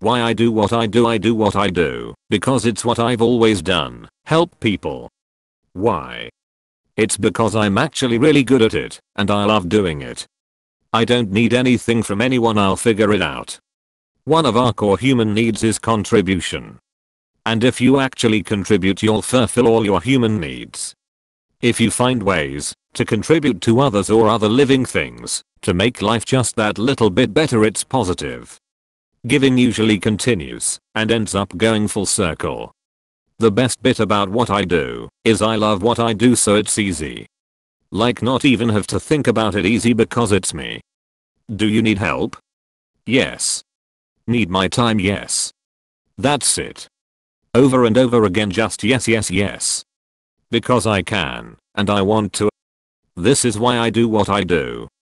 Why I do what I do I do what I do because it's what I've always done, help people. Why? It's because I'm actually really good at it and I love doing it. I don't need anything from anyone I'll figure it out. One of our core human needs is contribution. And if you actually contribute you'll fulfill all your human needs. If you find ways to contribute to others or other living things to make life just that little bit better it's positive. Giving usually continues and ends up going full circle. The best bit about what I do is I love what I do so it's easy. Like not even have to think about it easy because it's me. Do you need help? Yes. Need my time yes. That's it. Over and over again just yes yes yes. Because I can, and I want to. This is why I do what I do.